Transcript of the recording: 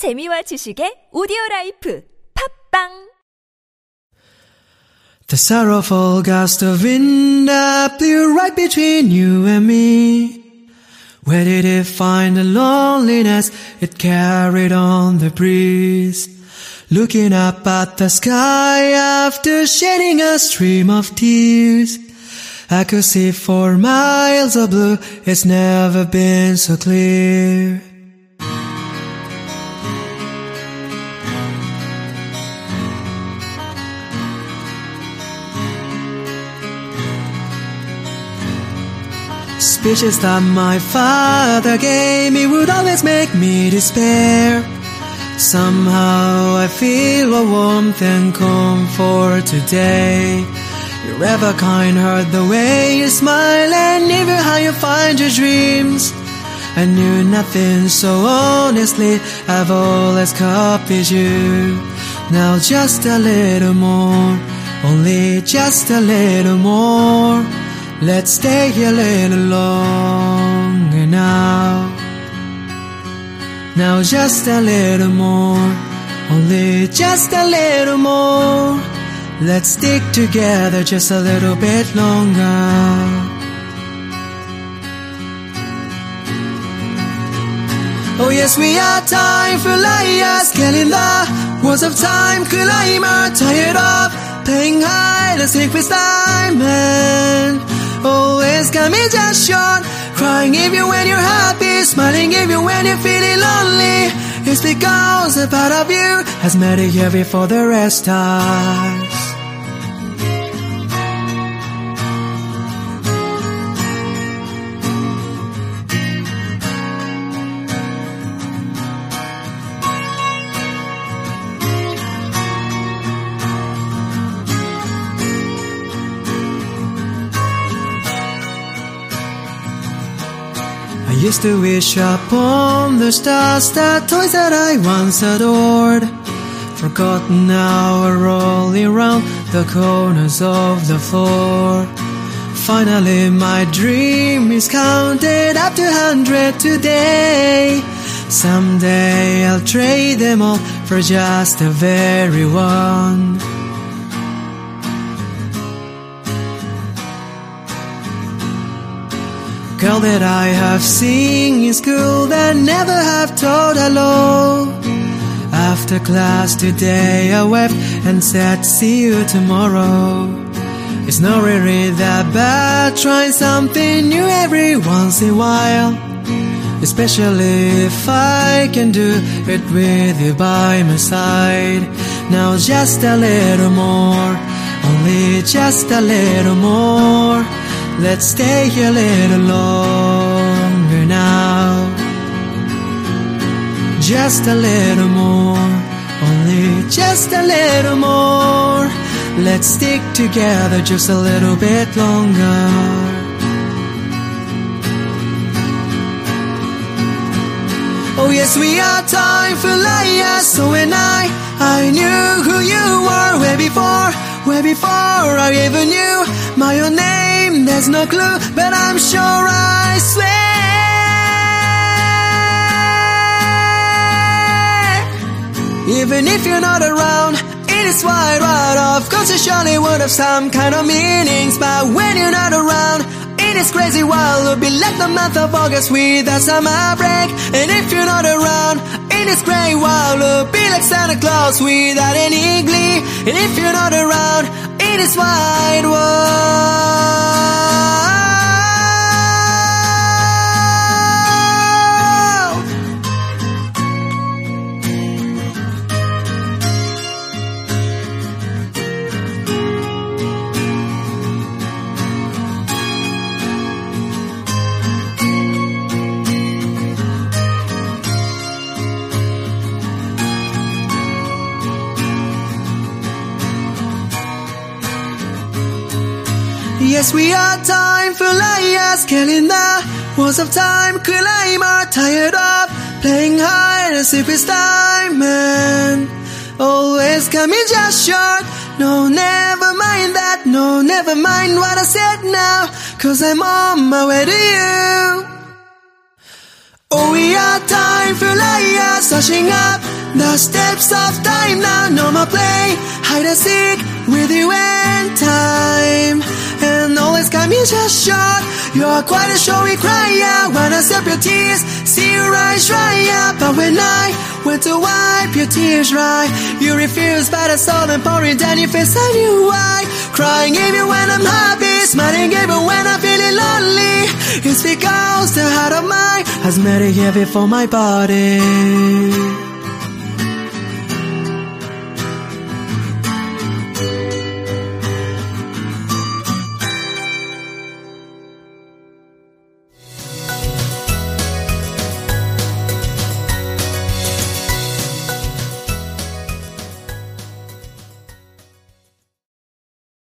재미와 지식의 오디오 라이프 팝빵 The sorrowful gust of wind that blew right between you and me. Where did it find the loneliness it carried on the breeze? Looking up at the sky after shedding a stream of tears. I could see for miles of blue, it's never been so clear. Speeches that my father gave me would always make me despair. Somehow I feel a warmth and comfort today. You're ever kind heart, the way you smile, and even how you find your dreams. I knew nothing so honestly, I've always copied you. Now just a little more, only just a little more. Let's stay a little longer now. Now just a little more, only just a little more. Let's stick together just a little bit longer. Oh yes, we are time for liars, killing the words of time. Climber, tired of playing hide and seek with diamond. Always me just short. Crying even when you're happy, smiling even when you're feeling lonely. It's because a part of you has made it here before the rest has. I used to wish upon the stars that toys that I once adored. Forgotten now are rolling around the corners of the floor. Finally, my dream is counted up to hundred today. Someday I'll trade them all for just the very one. Girl that I have seen in school that never have told hello. After class today I wept and said see you tomorrow. It's not really that bad trying something new every once in a while. Especially if I can do it with you by my side. Now just a little more, only just a little more. Let's stay a little longer now. Just a little more, only just a little more. Let's stick together just a little bit longer. Oh yes, we are time for liars. So when I, I knew who you were way before, way before I even knew my own name. There's no clue, but I'm sure I swear. Even if you're not around, it is wide right off. Cause it surely would have some kind of meanings. But when you're not around, it is crazy wild. It'll be like the month of August with without summer break. And if you're not around, it is gray wild. It'll be like Santa Claus without any glee. And if you're not around, it is wide world. Yes, we are time for liars, killing the walls of time. Climb are tired of playing hide and seek with diamond. Always coming just short. No, never mind that. No, never mind what I said now. Cause I'm on my way to you. Oh, we are time for liars, rushing up The steps of time now, no more play hide and seek with you and time. Always just short. You're quite a showy crier. When I sip your tears, see your eyes dry up. But when I went to wipe your tears dry, you refused by the soul and pouring down your face. I knew why. Crying even when I'm happy, smiling even when I'm feeling lonely. It's because the heart of mine has made it here before my body.